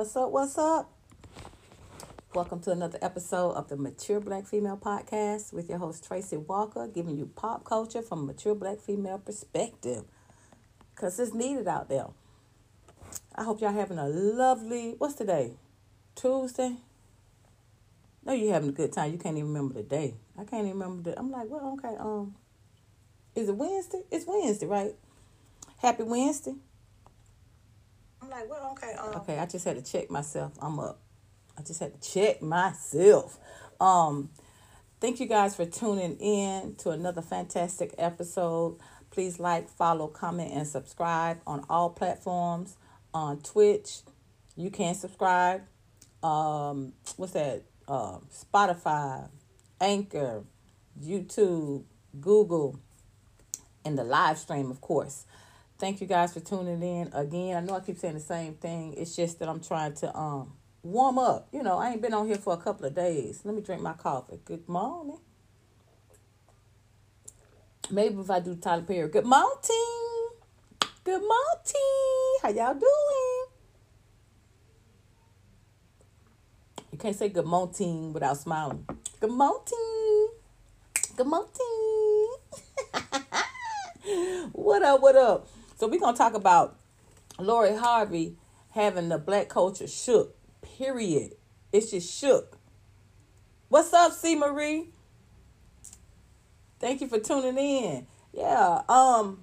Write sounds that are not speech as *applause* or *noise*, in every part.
What's up? What's up? Welcome to another episode of the Mature Black Female Podcast with your host Tracy Walker, giving you pop culture from a mature black female perspective. Cause it's needed out there. I hope y'all having a lovely what's today? Tuesday? No, you having a good time. You can't even remember the day. I can't even remember the I'm like, well, okay, um, is it Wednesday? It's Wednesday, right? Happy Wednesday. Like, well, okay, um, okay. I just had to check myself. I'm up. I just had to check myself. Um, thank you guys for tuning in to another fantastic episode. Please like, follow, comment, and subscribe on all platforms. On Twitch, you can subscribe. Um, what's that? Uh, Spotify, Anchor, YouTube, Google, and the live stream, of course. Thank you guys for tuning in again. I know I keep saying the same thing. It's just that I'm trying to um warm up. You know, I ain't been on here for a couple of days. Let me drink my coffee. Good morning. Maybe if I do Tyler Perry. Good morning. Good morning. How y'all doing? You can't say good morning without smiling. Good morning. Good morning. *laughs* what up? What up? So we're gonna talk about Lori Harvey having the black culture shook. Period. It's just shook. What's up, C Marie? Thank you for tuning in. Yeah, um,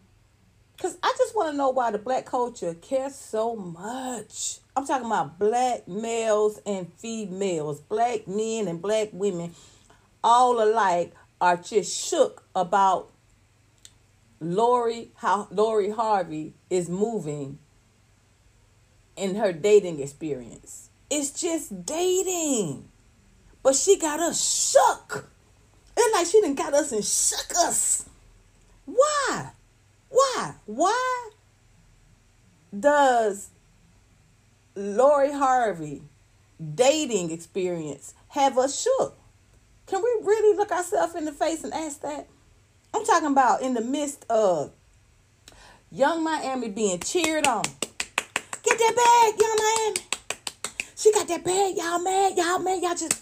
cause I just want to know why the black culture cares so much. I'm talking about black males and females, black men and black women, all alike are just shook about Lori how Lori Harvey is moving in her dating experience. It's just dating. But she got us shook. It's like she didn't got us and shook us. Why? Why? Why does Lori Harvey dating experience have us shook? Can we really look ourselves in the face and ask that? I'm talking about in the midst of Young Miami being cheered on. Get that bag, Young Miami. She got that bag. Y'all mad? Y'all mad? Y'all just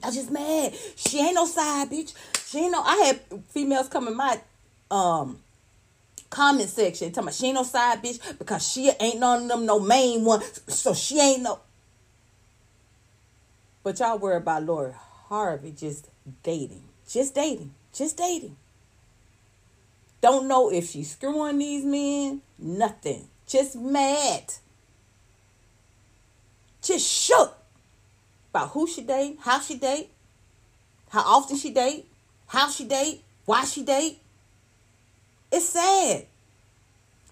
y'all just mad. She ain't no side bitch. She ain't no. I had females come in my um comment section talking about she ain't no side bitch because she ain't none of them no main one. So she ain't no. But y'all worry about Lori Harvey just dating, just dating, just dating. Don't know if she's screwing these men. Nothing. Just mad. Just shook about who she date, how she date, how often she date, how she date, why she date. It's sad.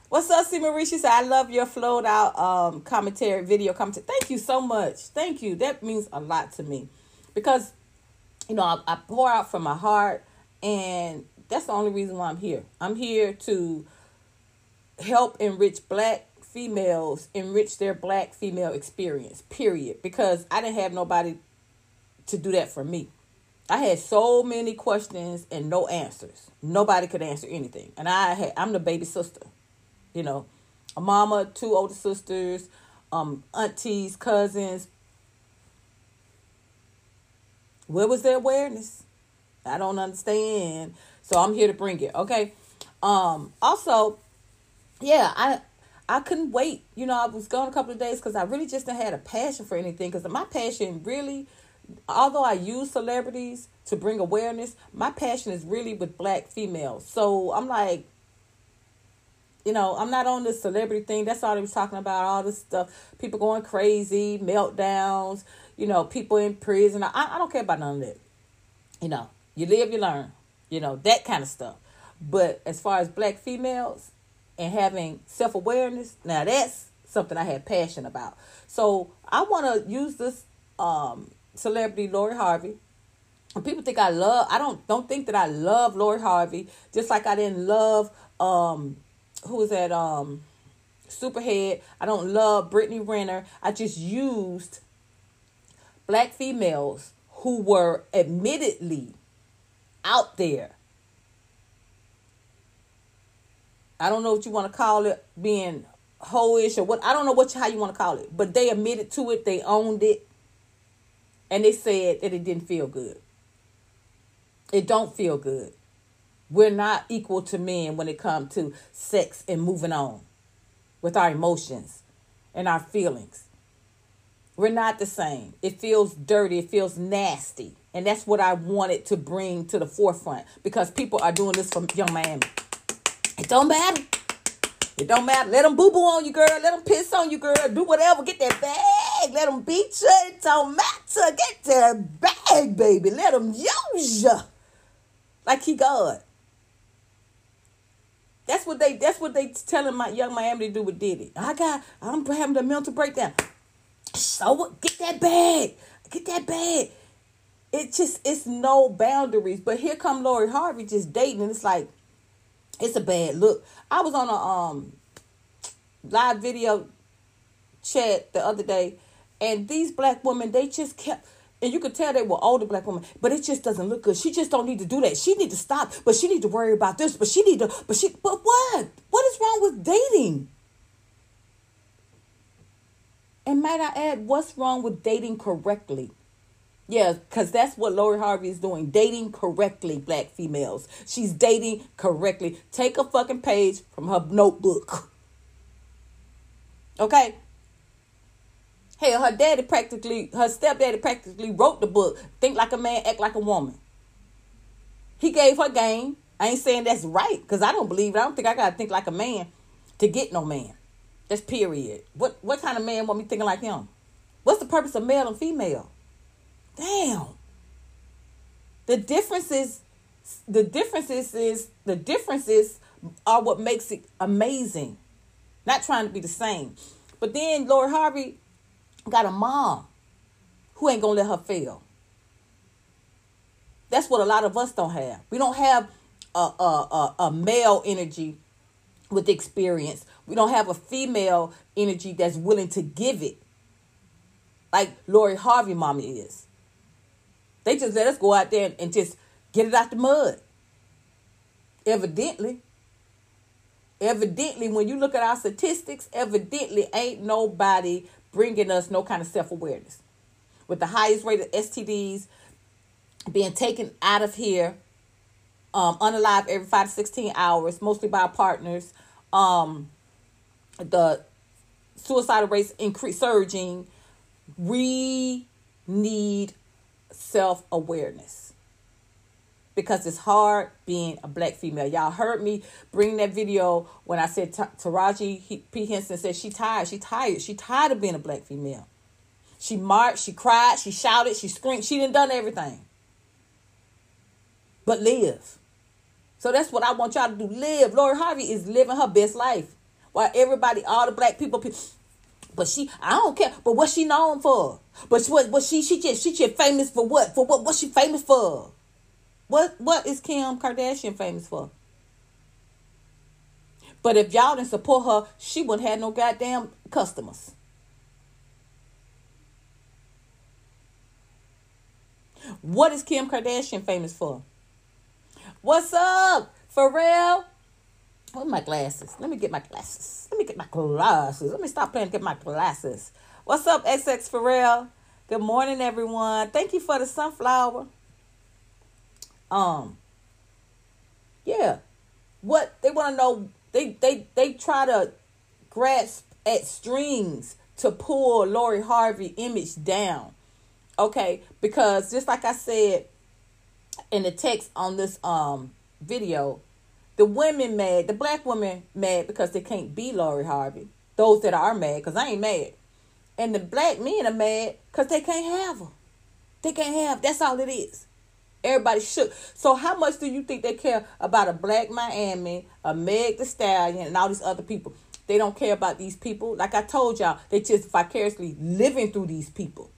What's up, C. Marie? She said, I love your flowed out um, commentary, video commentary. Thank you so much. Thank you. That means a lot to me. Because, you know, I, I pour out from my heart and that's the only reason why I'm here. I'm here to help enrich black females, enrich their black female experience, period. Because I didn't have nobody to do that for me. I had so many questions and no answers. Nobody could answer anything. And I had I'm the baby sister. You know, a mama, two older sisters, um, aunties, cousins. Where was their awareness? I don't understand. So I'm here to bring it. Okay. Um, also, yeah, I I couldn't wait. You know, I was gone a couple of days because I really just had a passion for anything. Because my passion really, although I use celebrities to bring awareness, my passion is really with black females. So I'm like, you know, I'm not on this celebrity thing. That's all they was talking about. All this stuff, people going crazy, meltdowns. You know, people in prison. I I don't care about none of that. You know, you live, you learn you know, that kind of stuff. But as far as black females and having self awareness, now that's something I had passion about. So I want to use this um, celebrity Lori Harvey. People think I love. I don't don't think that I love Lori Harvey. Just like I didn't love um, who was that um, Superhead. I don't love Brittany Renner. I just used black females who were admittedly out there. I don't know what you want to call it, being hoish or what I don't know what how you want to call it, but they admitted to it, they owned it, and they said that it didn't feel good. It don't feel good. We're not equal to men when it comes to sex and moving on with our emotions and our feelings. We're not the same. It feels dirty, it feels nasty. And that's what I wanted to bring to the forefront because people are doing this for young Miami. It don't matter. It don't matter. Let them boo boo on you, girl. Let them piss on you, girl. Do whatever. Get that bag. Let them beat you. It don't matter. Get that bag, baby. Let them use you like he God. That's what they. That's what they telling my young Miami to do with Diddy. I got. I'm having a mental breakdown. So? Get that bag. Get that bag. It just it's no boundaries. But here come Lori Harvey just dating, and it's like it's a bad look. I was on a um live video chat the other day, and these black women they just kept. And you could tell they were older black women, but it just doesn't look good. She just don't need to do that. She need to stop, but she need to worry about this. But she need to, but she, but what? What is wrong with dating? And might I add, what's wrong with dating correctly? Yeah, because that's what Lori Harvey is doing. Dating correctly, black females. She's dating correctly. Take a fucking page from her notebook. Okay? Hell, her daddy practically, her stepdaddy practically wrote the book, Think Like a Man, Act Like a Woman. He gave her game. I ain't saying that's right, because I don't believe it. I don't think I gotta think like a man to get no man. That's period. What what kind of man want me thinking like him? What's the purpose of male and female? Damn. The differences, the differences is the differences are what makes it amazing. Not trying to be the same. But then Lori Harvey got a mom who ain't gonna let her fail. That's what a lot of us don't have. We don't have a, a, a, a male energy with experience. We don't have a female energy that's willing to give it. Like Lori Harvey mama is. They just let us go out there and just get it out the mud. Evidently. Evidently, when you look at our statistics, evidently ain't nobody bringing us no kind of self awareness. With the highest rate of STDs being taken out of here, um, unalive every five to 16 hours, mostly by partners, um, the suicidal rates increase surging. We need self awareness because it's hard being a black female. Y'all heard me bring that video when I said Taraji P. Henson said she tired. She tired. She tired of being a black female. She marched, she cried, she shouted, she screamed. She didn't done everything. But live. So that's what I want y'all to do. Live. Lori Harvey is living her best life. While everybody, all the black people, but she, I don't care. But what she known for? But what? What she? She just she just famous for what? For what? What she famous for? What? What is Kim Kardashian famous for? But if y'all didn't support her, she wouldn't have no goddamn customers. What is Kim Kardashian famous for? What's up, Pharrell? Where's my glasses? Let me get my glasses. Let me get my glasses. Let me stop playing get my glasses. What's up, XX Pharrell? Good morning, everyone. Thank you for the sunflower. Um, yeah. What they want to know, they they they try to grasp at strings to pull Lori Harvey image down. Okay, because just like I said in the text on this um video, the women mad, the black women mad because they can't be Lori Harvey. Those that are mad, because I ain't mad. And the black men are mad because they can't have her. They can't have, that's all it is. Everybody shook. So how much do you think they care about a black Miami, a Meg the Stallion, and all these other people? They don't care about these people. Like I told y'all, they just vicariously living through these people.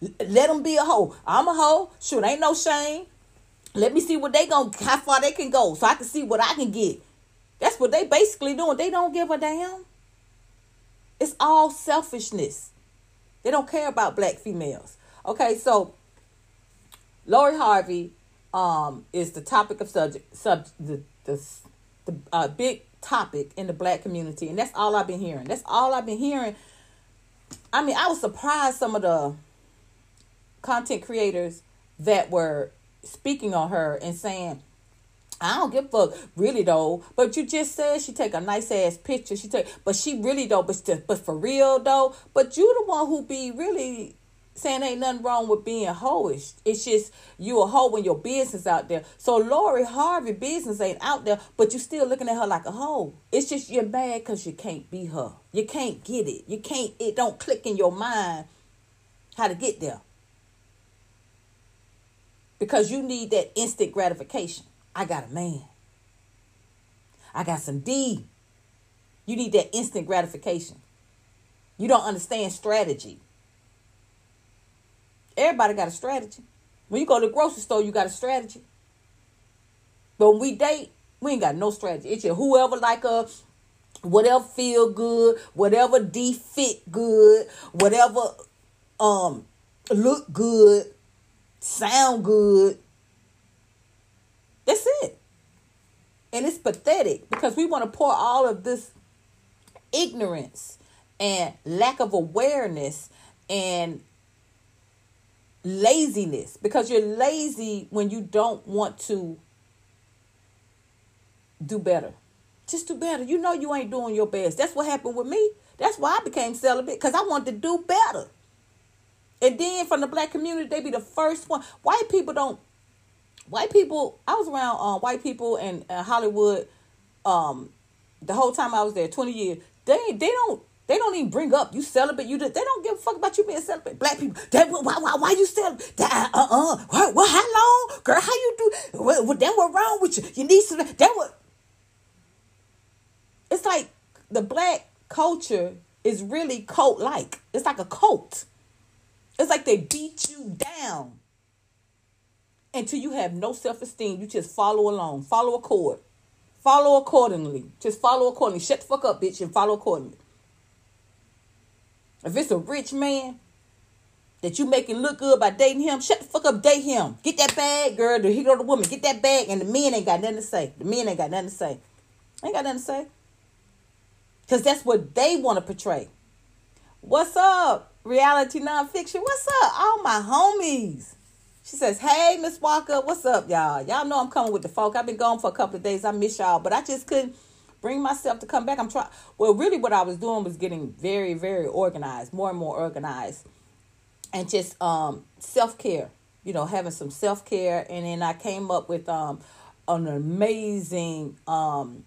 Let them be a hoe. I'm a hoe. Shoot, ain't no shame. Let me see what they going how far they can go so I can see what I can get. That's what they basically doing. They don't give a damn. It's all selfishness. They don't care about black females. Okay, so Lori Harvey um is the topic of subject sub the the, the uh, big topic in the black community, and that's all I've been hearing. That's all I've been hearing. I mean, I was surprised some of the content creators that were speaking on her and saying, I don't give a fuck, really though. But you just said she take a nice ass picture. She take, but she really though, but still, but for real though. But you the one who be really saying ain't nothing wrong with being hoish. It's just you a hoe when your business out there. So Lori Harvey business ain't out there, but you still looking at her like a hoe. It's just you're mad because you can't be her. You can't get it. You can't. It don't click in your mind how to get there because you need that instant gratification. I got a man. I got some D. You need that instant gratification. You don't understand strategy. Everybody got a strategy. When you go to the grocery store, you got a strategy. But when we date, we ain't got no strategy. It's just whoever like us, whatever feel good, whatever D fit good, whatever um look good, sound good. That's it. And it's pathetic because we want to pour all of this ignorance and lack of awareness and laziness because you're lazy when you don't want to do better. Just do better. You know you ain't doing your best. That's what happened with me. That's why I became celibate because I wanted to do better. And then from the black community, they be the first one. White people don't. White people. I was around uh, white people in uh, Hollywood. Um, the whole time I was there, twenty years. They they don't they don't even bring up you celibate. You they don't give a fuck about you being celibate. Black people, that why why why you celibate? That uh uh. What, what how long, girl? How you do? What, what that what wrong with you? You need some. That what? It's like the black culture is really cult like. It's like a cult. It's like they beat you down until you have no self esteem. You just follow along, follow a follow accordingly. Just follow accordingly. Shut the fuck up, bitch, and follow accordingly. If it's a rich man that you making look good by dating him, shut the fuck up, date him. Get that bag, girl. The hero, the woman, get that bag, and the men ain't got nothing to say. The men ain't got nothing to say. Ain't got nothing to say. Cause that's what they want to portray. What's up? Reality nonfiction. What's up? All my homies. She says, Hey, Miss Walker, what's up, y'all? Y'all know I'm coming with the folk. I've been gone for a couple of days. I miss y'all, but I just couldn't bring myself to come back. I'm trying. Well, really, what I was doing was getting very, very organized, more and more organized, and just um, self care. You know, having some self care, and then I came up with um, an amazing um,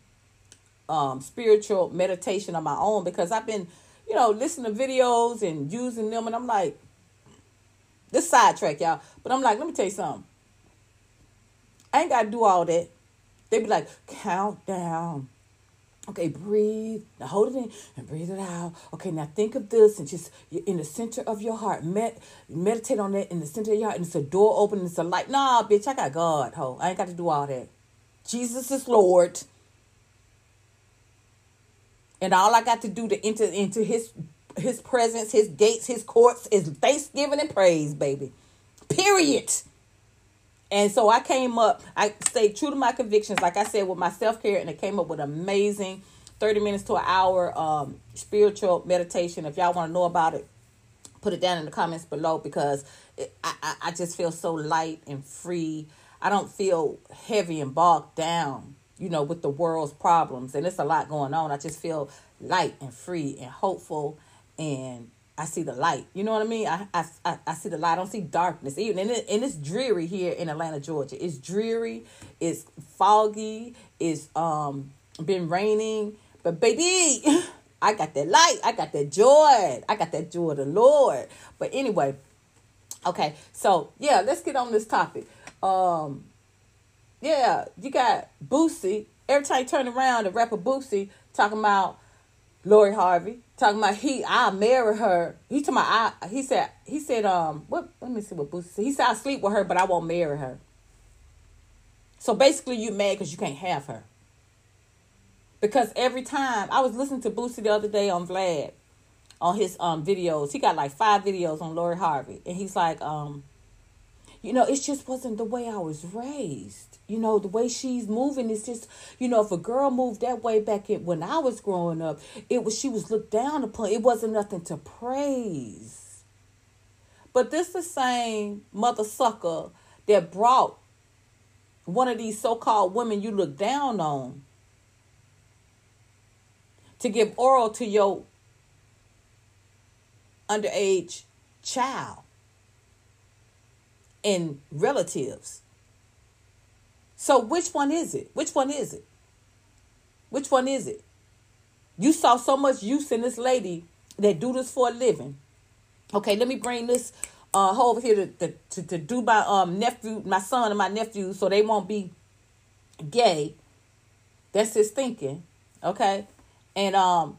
um, spiritual meditation of my own because I've been, you know, listening to videos and using them, and I'm like, this sidetrack, y'all. But I'm like, let me tell you something. I ain't got to do all that. They be like, count down Okay, breathe. Now hold it in and breathe it out. Okay, now think of this and just in the center of your heart. Med- meditate on that in the center of your heart. And it's a door open. It's a light. Nah, bitch, I got God. Ho, I ain't got to do all that. Jesus is Lord. And all I got to do to enter into his his presence, his gates, his courts is thanksgiving and praise, baby. Period. And so I came up, I stayed true to my convictions, like I said, with my self care, and it came up with amazing 30 minutes to an hour um, spiritual meditation. If y'all want to know about it, put it down in the comments below because it, I, I just feel so light and free. I don't feel heavy and bogged down, you know, with the world's problems. And it's a lot going on. I just feel light and free and hopeful and I see the light. You know what I mean? I I, I see the light. I don't see darkness. Even and, it, and it's dreary here in Atlanta, Georgia. It's dreary. It's foggy. It's um been raining. But baby, *laughs* I got that light. I got that joy. I got that joy of the Lord. But anyway, okay. So yeah, let's get on this topic. Um, yeah, you got Boosie. Every time you turn around, the rapper Boosie talking about Lori Harvey talking about he I marry her. He talking about I he said he said um what let me see what Boosie said. He said I sleep with her but I won't marry her. So basically you mad because you can't have her. Because every time I was listening to Boosie the other day on Vlad on his um videos. He got like five videos on Lori Harvey. And he's like, um, you know, it just wasn't the way I was raised. You know, the way she's moving is just, you know, if a girl moved that way back in, when I was growing up, it was she was looked down upon. It wasn't nothing to praise. But this the same mother sucker that brought one of these so-called women you look down on to give oral to your underage child and relatives. So which one is it? Which one is it? Which one is it? You saw so much use in this lady that do this for a living. Okay, let me bring this uh over here to, to, to do my um nephew, my son and my nephew, so they won't be gay. That's his thinking. Okay. And um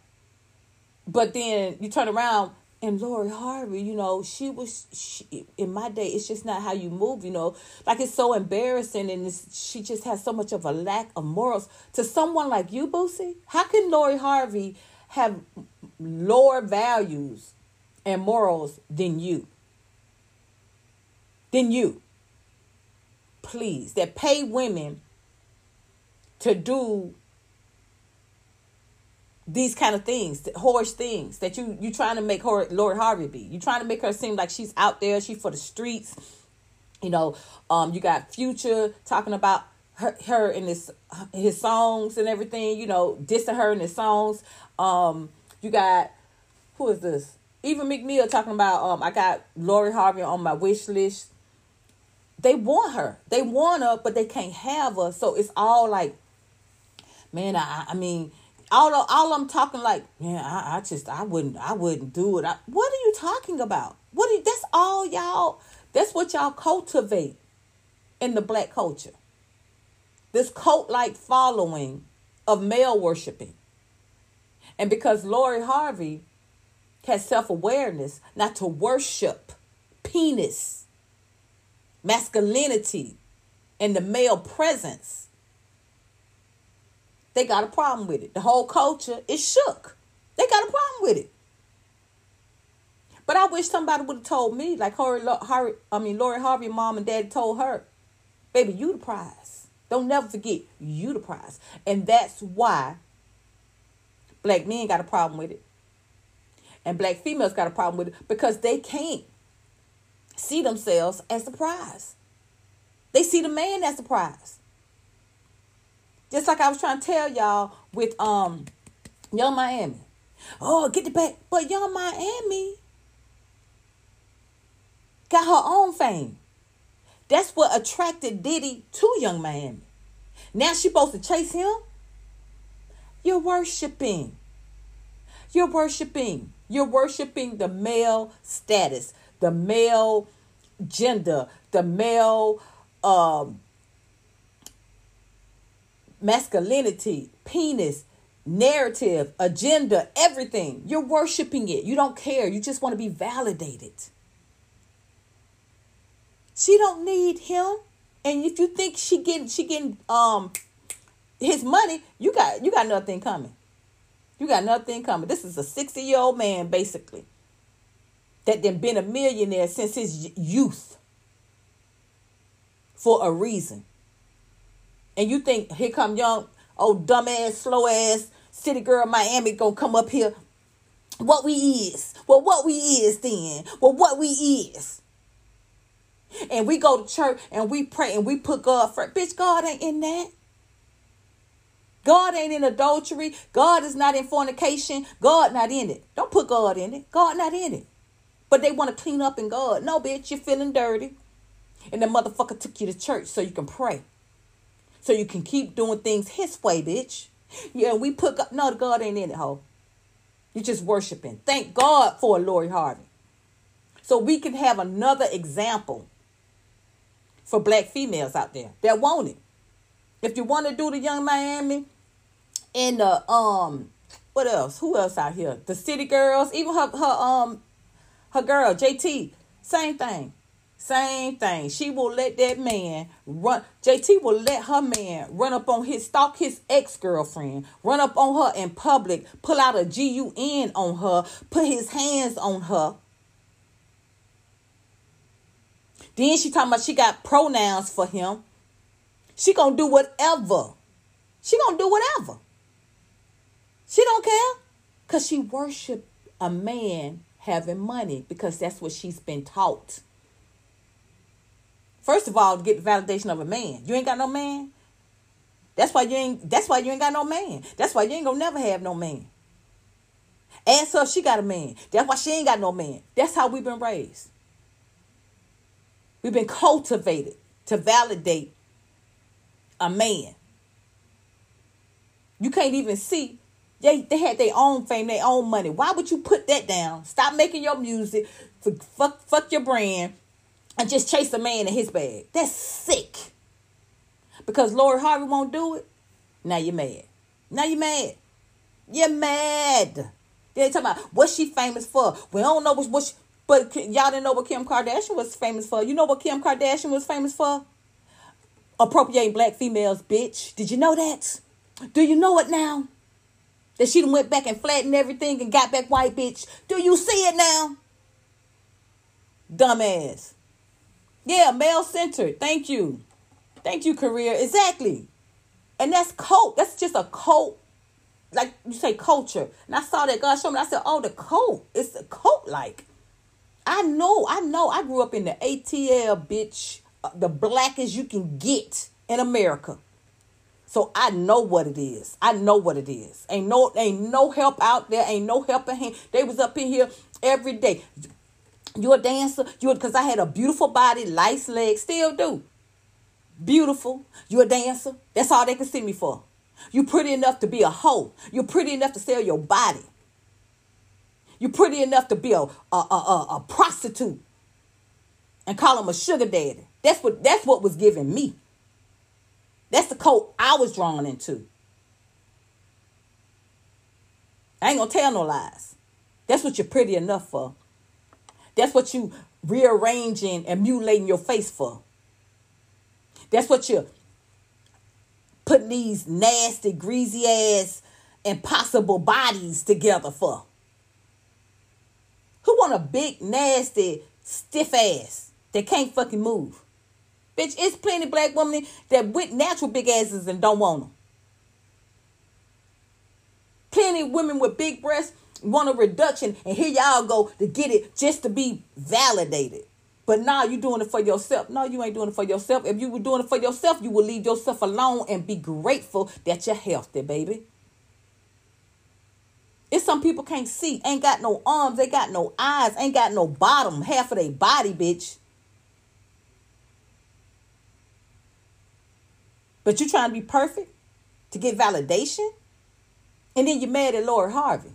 but then you turn around and Lori Harvey, you know, she was she, in my day. It's just not how you move, you know. Like it's so embarrassing, and she just has so much of a lack of morals. To someone like you, Boosie, how can Lori Harvey have lower values and morals than you? Than you, please, that pay women to do these kind of things, horse things that you you trying to make her Lori Harvey be. You trying to make her seem like she's out there, she for the streets. You know, um, you got Future talking about her, her in his his songs and everything. You know, dissing her in his songs. Um, you got who is this? Even McNeil talking about um, I got Lori Harvey on my wish list. They want her. They want her, but they can't have her. So it's all like, man. I I mean all all I'm talking like, yeah, I, I just I wouldn't I wouldn't do it. I, what are you talking about? What you, that's all y'all that's what y'all cultivate in the black culture. This cult like following of male worshiping. And because Lori Harvey has self awareness not to worship penis, masculinity, and the male presence they got a problem with it. The whole culture is shook. They got a problem with it. But I wish somebody would have told me, like Harry, Harry, I mean Lori Harvey, mom and dad told her, baby, you the prize. Don't never forget, you the prize. And that's why black men got a problem with it. And black females got a problem with it because they can't see themselves as the prize. They see the man as the prize. Just like I was trying to tell y'all with um Young Miami. Oh, get the back. But Young Miami got her own fame. That's what attracted Diddy to Young Miami. Now she supposed to chase him. You're worshiping. You're worshiping. You're worshiping the male status, the male gender, the male um, masculinity, penis, narrative, agenda, everything. You're worshiping it. You don't care. You just want to be validated. She don't need him. And if you think she getting she getting um his money, you got you got nothing coming. You got nothing coming. This is a 60 year old man, basically, that then been a millionaire since his youth for a reason and you think here come young old dumbass slow ass city girl Miami gonna come up here what we is well what we is then well what we is and we go to church and we pray and we put God first bitch God ain't in that God ain't in adultery. God is not in fornication. God not in it. Don't put God in it. God not in it. But they want to clean up in God. No, bitch, you're feeling dirty. And the motherfucker took you to church so you can pray so you can keep doing things his way, bitch. Yeah, we put God, no, God ain't in it, ho. You're just worshiping. Thank God for Lori Harvey. So we can have another example for black females out there that want it. If you want to do the Young Miami and the um what else? Who else out here? The city girls, even her her um her girl, JT, same thing. Same thing. She will let that man run. JT will let her man run up on his stalk his ex girlfriend, run up on her in public, pull out a gun on her, put his hands on her. Then she talking about she got pronouns for him. She gonna do whatever. She gonna do whatever. She don't care. Cause she worship a man having money because that's what she's been taught. First of all, to get the validation of a man. You ain't got no man. That's why you ain't that's why you ain't got no man. That's why you ain't gonna never have no man. Her if she got a man. That's why she ain't got no man. That's how we've been raised. We've been cultivated to validate a man. You can't even see. They, they had their own fame, their own money. Why would you put that down? Stop making your music. Fuck, fuck your brand and just chase a man in his bag. That's sick. Because Lori Harvey won't do it. Now you're mad. Now you're mad. You're mad. They talking about what she famous for. We don't know what, what she, but y'all didn't know what Kim Kardashian was famous for. You know what Kim Kardashian was famous for? Appropriating black females, bitch. Did you know that? Do you know it now? That she done went back and flattened everything and got back white, bitch. Do you see it now? Dumbass. Yeah, male centered. Thank you. Thank you, career. Exactly. And that's cult. That's just a cult. Like you say, culture. And I saw that God showed me. I said, oh, the cult. It's a cult like. I know, I know. I grew up in the ATL, bitch. Uh, the blackest you can get in America. So I know what it is. I know what it is. Ain't no ain't no help out there. Ain't no helping hand. They was up in here every day. You a dancer? You're because I had a beautiful body, nice legs, still do. Beautiful. You're a dancer? That's all they can see me for. You pretty enough to be a hoe. You're pretty enough to sell your body. You're pretty enough to be a, a, a, a, a prostitute and call him a sugar daddy. That's what that's what was given me. That's the code I was drawn into. I ain't gonna tell no lies. That's what you're pretty enough for. That's what you rearranging and mutilating your face for. That's what you're putting these nasty, greasy ass, impossible bodies together for. Who want a big, nasty, stiff ass that can't fucking move? Bitch, it's plenty black women that with natural big asses and don't want them. Plenty women with big breasts want a reduction, and here y'all go to get it just to be validated. But now you're doing it for yourself. No, you ain't doing it for yourself. If you were doing it for yourself, you would leave yourself alone and be grateful that you're healthy, baby. It's some people can't see, ain't got no arms, they got no eyes, ain't got no bottom, half of their body, bitch. But you trying to be perfect to get validation? And then you're mad at Lori Harvey.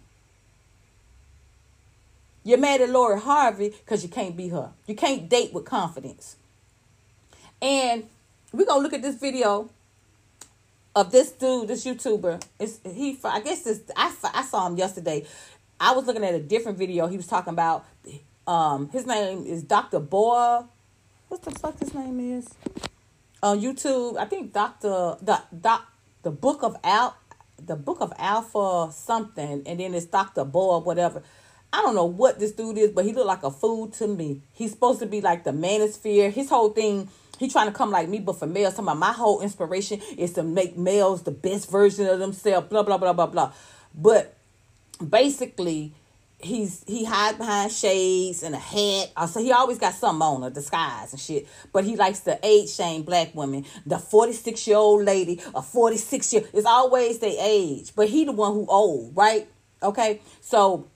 You're mad at Lori Harvey because you can't be her. You can't date with confidence. And we're gonna look at this video of this dude, this YouTuber. It's he. I guess this. I I saw him yesterday. I was looking at a different video. He was talking about. Um, his name is Dr. Boa. What the fuck his name is? On YouTube, I think Dr. The Doc the Book of Al the Book of Alpha something, and then it's Dr. Boa whatever. I don't know what this dude is, but he looked like a fool to me. He's supposed to be like the manosphere. His whole thing, he trying to come like me, but for males. Talking about my whole inspiration is to make males the best version of themselves. Blah blah blah blah blah. But basically, he's he hide behind shades and a hat. Uh, so he always got something on a disguise and shit. But he likes to age shame black women. The 46 year old lady, a 46 year, it's always their age. But he the one who old, right? Okay. So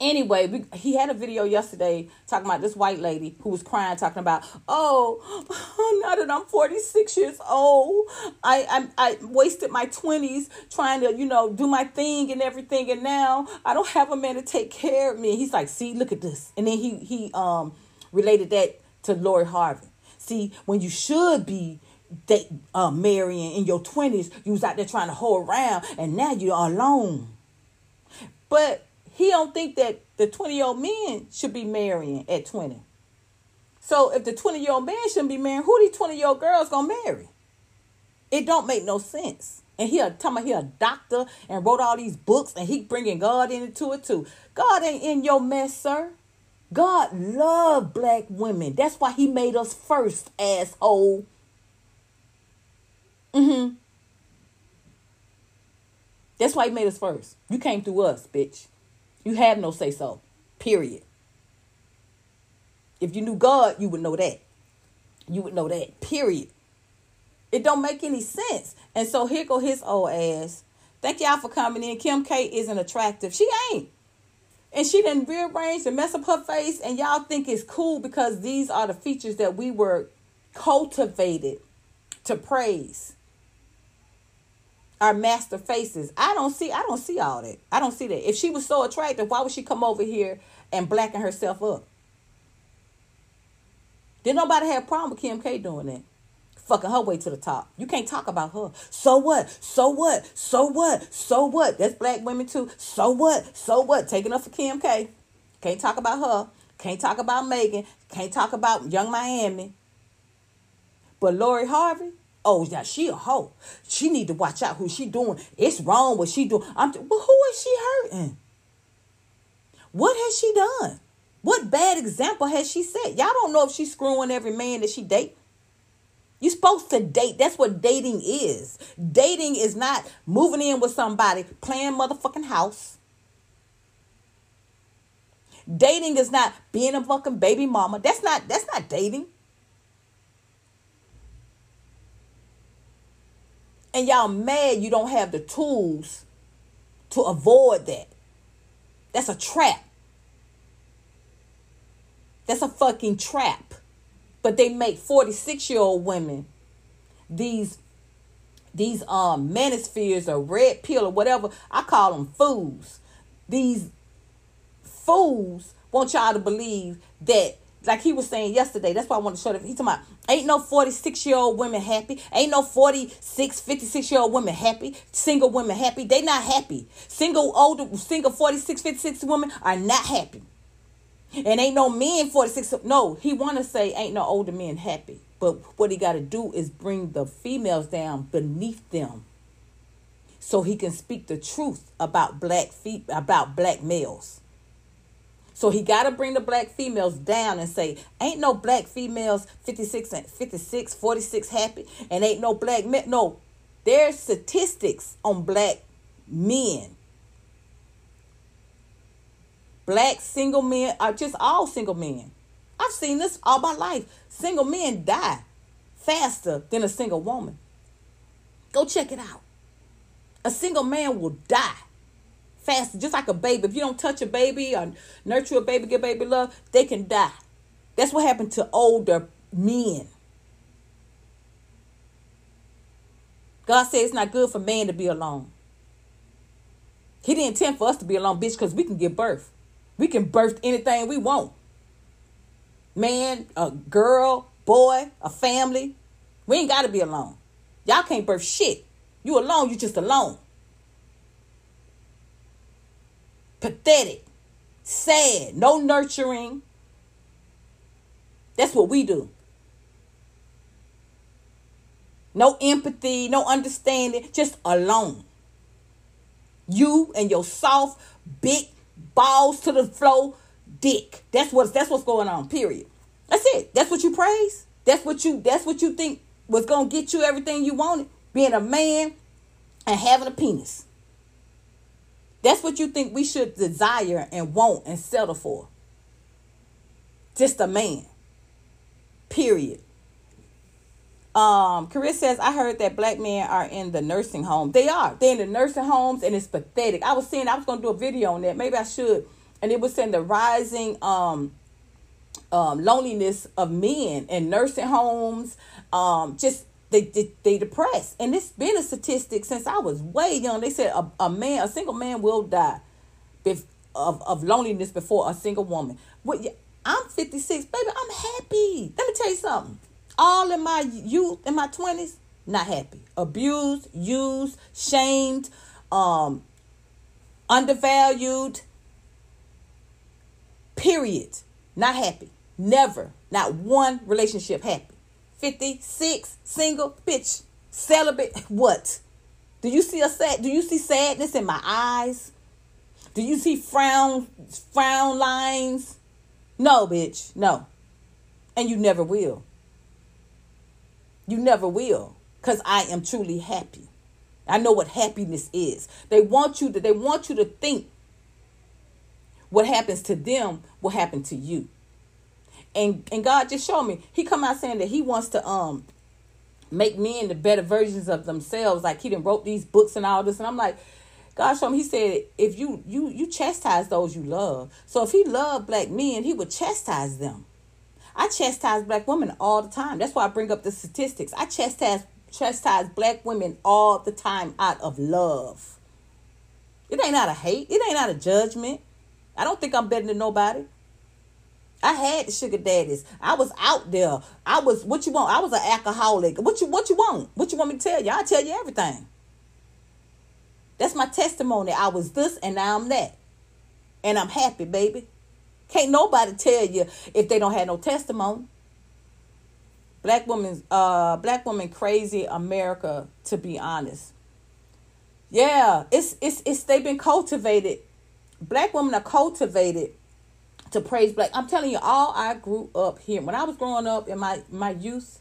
Anyway, we, he had a video yesterday talking about this white lady who was crying, talking about, oh, *laughs* now that I'm 46 years old, I, I, I wasted my 20s trying to, you know, do my thing and everything, and now I don't have a man to take care of me. He's like, see, look at this, and then he he um related that to Lori Harvey. See, when you should be date uh, marrying in your 20s, you was out there trying to hold around, and now you're alone. But he don't think that the 20 year old men should be marrying at 20. So if the 20 year old man shouldn't be marrying, who these 20 year old girls gonna marry? It don't make no sense. And he a talking about he a doctor and wrote all these books and he bringing God into it too. God ain't in your mess, sir. God loved black women. That's why he made us first, asshole. Mm-hmm. That's why he made us first. You came through us, bitch. You have no say so. Period. If you knew God, you would know that. You would know that. Period. It don't make any sense. And so here go his old ass. Thank y'all for coming in. Kim K isn't attractive. She ain't. And she didn't rearrange and mess up her face. And y'all think it's cool because these are the features that we were cultivated to praise. Our master faces. I don't see, I don't see all that. I don't see that. If she was so attractive, why would she come over here and blacken herself up? Did nobody have a problem with Kim K doing that? Fucking her way to the top. You can't talk about her. So what? So what? So what? So what? That's black women too. So what? So what? Taking up for Kim K. Can't talk about her. Can't talk about Megan. Can't talk about Young Miami. But Lori Harvey, oh yeah, she a hoe. She need to watch out who she doing. It's wrong what she doing. I'm well, who is she hurting? What has she done? What bad example has she set? Y'all don't know if she's screwing every man that she date. You're supposed to date. That's what dating is. Dating is not moving in with somebody, playing motherfucking house. Dating is not being a fucking baby mama. That's not that's not dating. And y'all mad you don't have the tools to avoid that. That's a trap. That's a fucking trap. But they make 46 year old women these these um manospheres or red pill or whatever. I call them fools. These fools want y'all to believe that like he was saying yesterday, that's why I want to show that. He's talking about, ain't no 46 year old women happy. Ain't no 46, 56 year old women happy. Single women happy. They not happy. Single older, single 46, 56 women are not happy. And ain't no men 46. No, he want to say ain't no older men happy. But what he got to do is bring the females down beneath them so he can speak the truth about black feet, about black males. So he got to bring the black females down and say, ain't no black females 56 and 56, 46 happy, and ain't no black men. No, there's statistics on black men black single men, are just all single men. I've seen this all my life. Single men die faster than a single woman. Go check it out. A single man will die faster, just like a baby. If you don't touch a baby or nurture a baby, give baby love, they can die. That's what happened to older men. God said it's not good for man to be alone. He didn't intend for us to be alone, bitch, because we can give birth. We can birth anything we want. Man, a girl, boy, a family. We ain't got to be alone. Y'all can't birth shit. You alone, you just alone. Pathetic. Sad. No nurturing. That's what we do. No empathy, no understanding, just alone. You and your soft, big balls to the floor, dick. That's what's that's what's going on. Period. That's it. That's what you praise. That's what you that's what you think was gonna get you everything you wanted. Being a man and having a penis. That's what you think we should desire and want and settle for. Just a man. Period. Um, Chris says, I heard that black men are in the nursing home. They are. They're in the nursing homes and it's pathetic. I was saying I was gonna do a video on that. Maybe I should. And it was saying the rising um um loneliness of men in nursing homes. Um just they, they they depressed. And it's been a statistic since I was way young. They said a, a man, a single man will die bef- of, of loneliness before a single woman. What I'm 56, baby, I'm happy. Let me tell you something all in my youth, in my 20s, not happy. Abused, used, shamed, um, undervalued. Period. Not happy. Never. Not one relationship happy. 56, single, bitch, celibate. What? Do you see a sad do you see sadness in my eyes? Do you see frown frown lines? No, bitch. No. And you never will. You never will. Because I am truly happy. I know what happiness is. They want you to they want you to think what happens to them will happen to you. And and God just showed me. He come out saying that he wants to um make men the better versions of themselves. Like he didn't wrote these books and all this. And I'm like, God showed me, he said, if you you you chastise those you love. So if he loved black men, he would chastise them. I chastise black women all the time. That's why I bring up the statistics. I chastise chastise black women all the time out of love. It ain't out of hate. It ain't out of judgment. I don't think I'm better than nobody. I had the sugar daddies. I was out there. I was what you want. I was an alcoholic. What you what you want? What you want me to tell you? I tell you everything. That's my testimony. I was this and now I'm that. And I'm happy, baby. Can't nobody tell you if they don't have no testimony. Black women, uh, black woman crazy America, to be honest. Yeah, it's it's it's they've been cultivated. Black women are cultivated to praise black. I'm telling you, all I grew up here. When I was growing up in my my youth,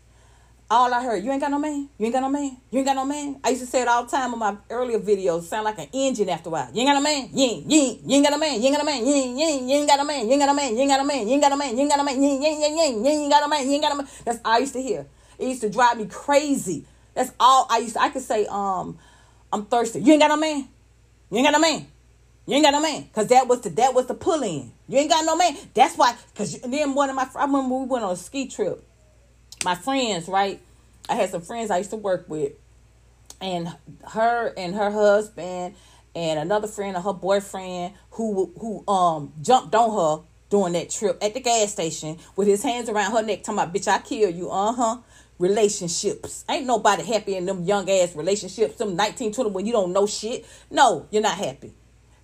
all I heard, you ain't got no man. You ain't got no man. You ain't got no man. I used to say it all the time in my earlier videos. Sound like an engine after a while. You ain't got no man. You ain't, you ain't, you ain't got no man. You ain't got no man. You ain't, you ain't, you ain't got no man. You ain't got no man. You ain't got no man. You ain't got no man. You ain't got no man. You ain't, you ain't, you ain't, you ain't got no man. You ain't got no man. That's all I used to hear. It used to drive me crazy. That's all I used to, I could say, um, I'm thirsty. You ain't got no man. You ain't got no man. You ain't got no man, cause that was the that was the pull in. You ain't got no man. That's why. Cause then one of my I remember we went on a ski trip. My friends, right? I had some friends I used to work with, and her and her husband and another friend of her boyfriend who who um jumped on her during that trip at the gas station with his hands around her neck, talking about bitch, I kill you. Uh huh relationships. Ain't nobody happy in them young ass relationships, them 19, 20 when you don't know shit. No, you're not happy.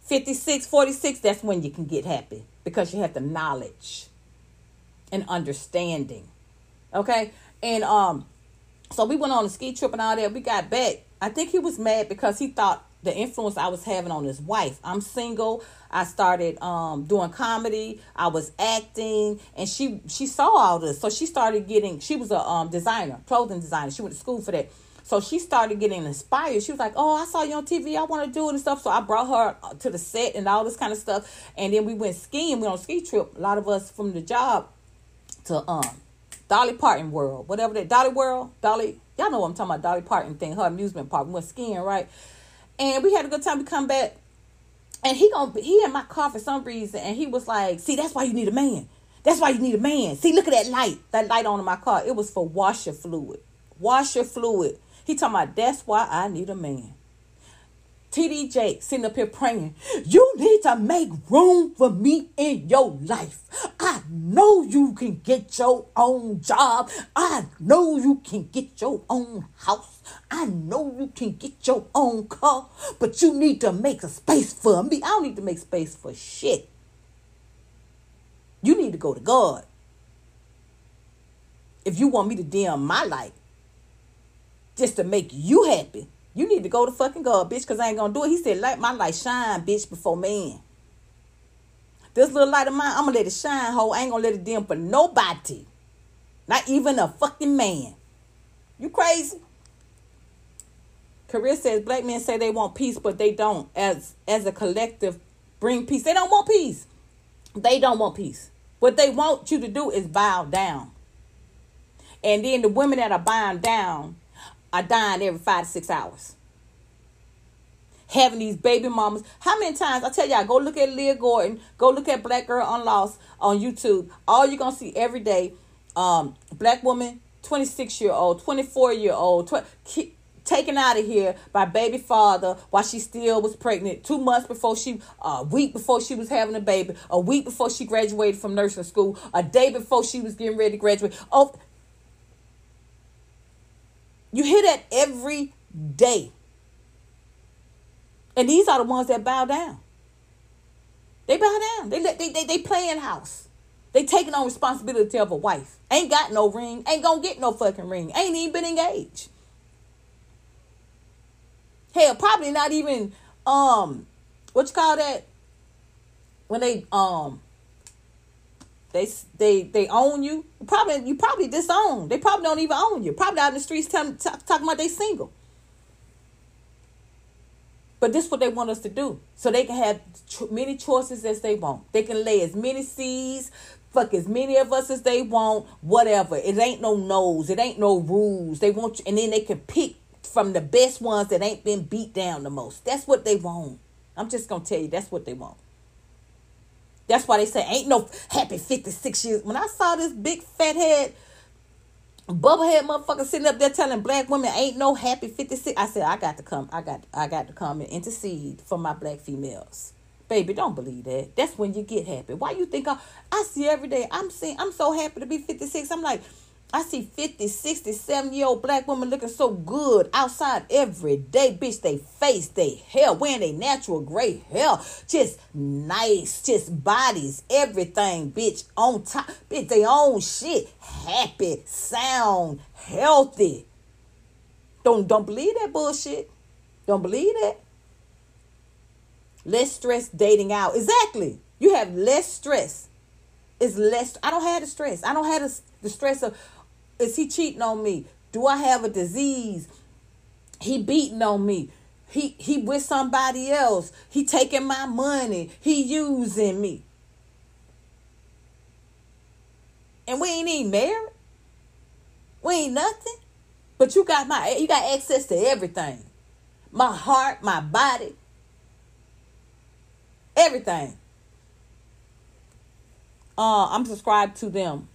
56, 46, that's when you can get happy because you have the knowledge and understanding. Okay? And um so we went on a ski trip and all that. We got back. I think he was mad because he thought the influence I was having on his wife. I'm single. I started um, doing comedy. I was acting, and she she saw all this, so she started getting. She was a um, designer, clothing designer. She went to school for that. So she started getting inspired. She was like, "Oh, I saw you on TV. I want to do it and stuff." So I brought her to the set and all this kind of stuff. And then we went skiing. We on a ski trip. A lot of us from the job to um Dolly Parton World, whatever that Dolly World, Dolly. Y'all know what I'm talking about. Dolly Parton thing, her amusement park. We went skiing, right? And we had a good time. We come back, and he gonna he in my car for some reason, and he was like, "See, that's why you need a man. That's why you need a man. See, look at that light. That light on in my car. It was for washer fluid. Washer fluid. He talking about that's why I need a man. TD Jake sitting up here praying, you need to make room for me in your life. I know you can get your own job. I know you can get your own house. I know you can get your own car, but you need to make a space for me. I don't need to make space for shit. You need to go to God. If you want me to dim my light, just to make you happy. You need to go to fucking God, bitch, because I ain't gonna do it. He said, let my light shine, bitch, before man. This little light of mine, I'm gonna let it shine, ho. I ain't gonna let it dim for nobody. Not even a fucking man. You crazy? Career says black men say they want peace, but they don't. As as a collective, bring peace. They don't want peace. They don't want peace. What they want you to do is bow down. And then the women that are bowing down are dying every five to six hours. Having these baby mamas. How many times I tell y'all, go look at Leah Gordon, go look at Black Girl Unlost on YouTube. All you're gonna see every day, um, black woman, 26 year old, 24 year old, tw- taken out of here by baby father while she still was pregnant two months before she a week before she was having a baby a week before she graduated from nursing school a day before she was getting ready to graduate oh you hear that every day. And these are the ones that bow down. They bow down. They they they, they playing house. They taking on responsibility of a wife. Ain't got no ring. Ain't gonna get no fucking ring. Ain't even been engaged. Hell, probably not even um what you call that? When they um They they they own you. Probably you probably disown. They probably don't even own you. Probably out in the streets telling, t- talking about they single. But this is what they want us to do. So they can have many choices as they want. They can lay as many seeds, fuck as many of us as they want, whatever. It ain't no no's. It ain't no rules. They want you, and then they can pick from the best ones that ain't been beat down the most. That's what they want. I'm just gonna tell you, that's what they want. That's why they say ain't no happy 56 years. When I saw this big fat head bubblehead motherfucker sitting up there telling black women ain't no happy 56 i said i got to come i got i got to come and intercede for my black females. Baby don't believe that. That's when you get happy. Why you think i, I see every day i'm seeing i'm so happy to be 56 i'm like I see 50, 60, 70 year old black women looking so good outside every day. Bitch, they face, they hair, wearing their natural gray hair. Just nice, just bodies, everything, bitch, on top. Bitch, they own shit. Happy, sound, healthy. Don't don't believe that bullshit. Don't believe that. Less stress dating out. Exactly. You have less stress. It's less. I don't have the stress. I don't have the, the stress of is he cheating on me? Do I have a disease? He beating on me. He he with somebody else. He taking my money. He using me. And we ain't even married. We ain't nothing. But you got my you got access to everything. My heart, my body. Everything. Uh, I'm subscribed to them.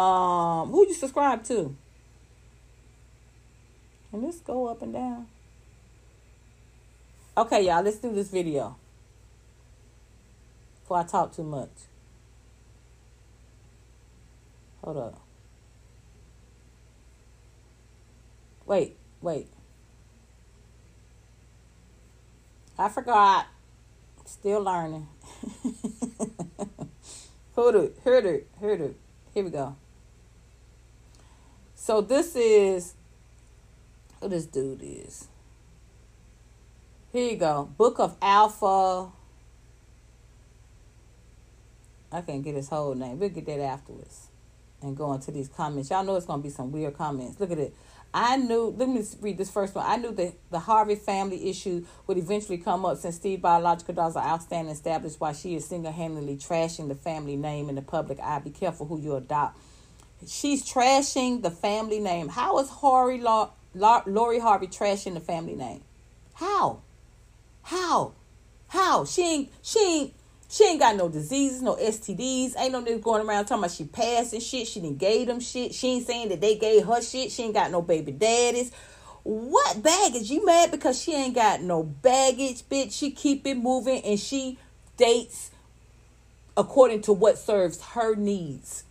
Um, who you subscribe to? Can this go up and down? Okay, y'all, let's do this video. Before I talk too much. Hold up. Wait, wait. I forgot. Still learning. Heard it, heard it, heard it. Here we go. So this is who this dude is. Here you go. Book of Alpha. I can't get his whole name. We'll get that afterwards. And go into these comments. Y'all know it's gonna be some weird comments. Look at it. I knew, let me read this first one. I knew that the Harvey family issue would eventually come up since Steve biological daughters are outstanding established why she is single handedly trashing the family name in the public eye. Be careful who you adopt. She's trashing the family name. How is Lori, Lori Harvey trashing the family name? How? How? How? She ain't, she ain't, she ain't got no diseases, no STDs. Ain't no niggas going around talking about she passing shit. She didn't gave them shit. She ain't saying that they gave her shit. She ain't got no baby daddies. What baggage? You mad because she ain't got no baggage, bitch? She keep it moving and she dates according to what serves her needs.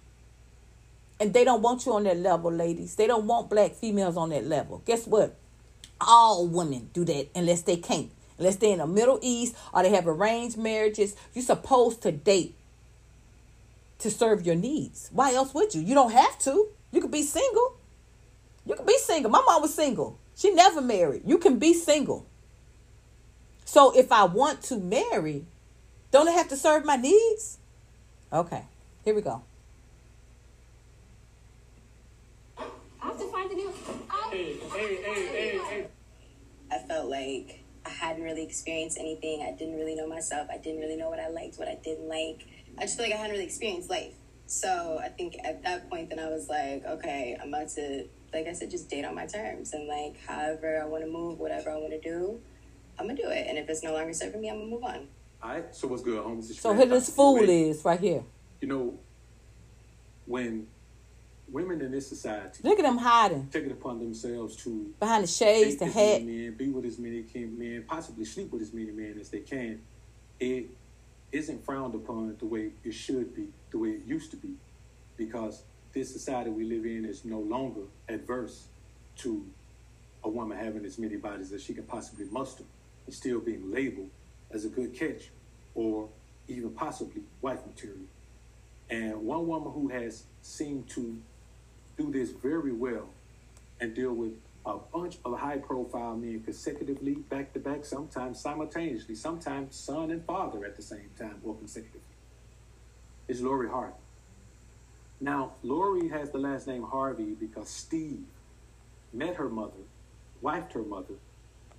And they don't want you on that level, ladies. They don't want black females on that level. Guess what? All women do that unless they can't unless they're in the Middle East or they have arranged marriages. You're supposed to date to serve your needs. Why else would you? You don't have to. You could be single. You could be single. My mom was single. She never married. You can be single. So if I want to marry, don't I have to serve my needs? Okay, here we go. I have to find a new. Hey, hey. I felt like I hadn't really experienced anything. I didn't really know myself. I didn't really know what I liked, what I didn't like. I just feel like I hadn't really experienced life. So I think at that point, then I was like, okay, I'm about to, like I said, just date on my terms. And like, however I want to move, whatever I want to do, I'm going to do it. And if it's no longer serving me, I'm going to move on. All right. So what's good, homies? So here this fool is right here. You know, when women in this society look at them hiding, take it upon themselves to behind the shades, the hat, men, be with as many men, possibly sleep with as many men as they can. It isn't frowned upon the way it should be, the way it used to be, because this society we live in is no longer adverse to a woman having as many bodies as she can possibly muster and still being labeled as a good catch or even possibly wife material. And one woman who has seemed to do this very well and deal with a bunch of high profile men consecutively, back to back, sometimes simultaneously, sometimes son and father at the same time or consecutively. It's Lori Harvey. Now, Lori has the last name Harvey because Steve met her mother, wifed her mother,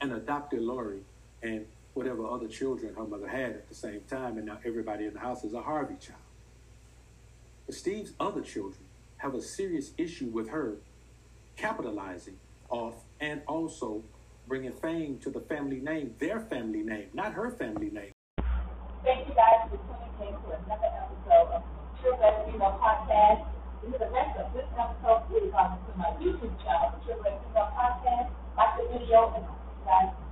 and adopted Lori and whatever other children her mother had at the same time, and now everybody in the house is a Harvey child. But Steve's other children have a serious issue with her capitalizing off and also bringing fame to the family name, their family name, not her family name. Thank you guys for tuning in to another episode of True Black Female Podcast. This is the rest of this episode. Please come to my YouTube channel, True Black Female Podcast. Like the video and I'll see you guys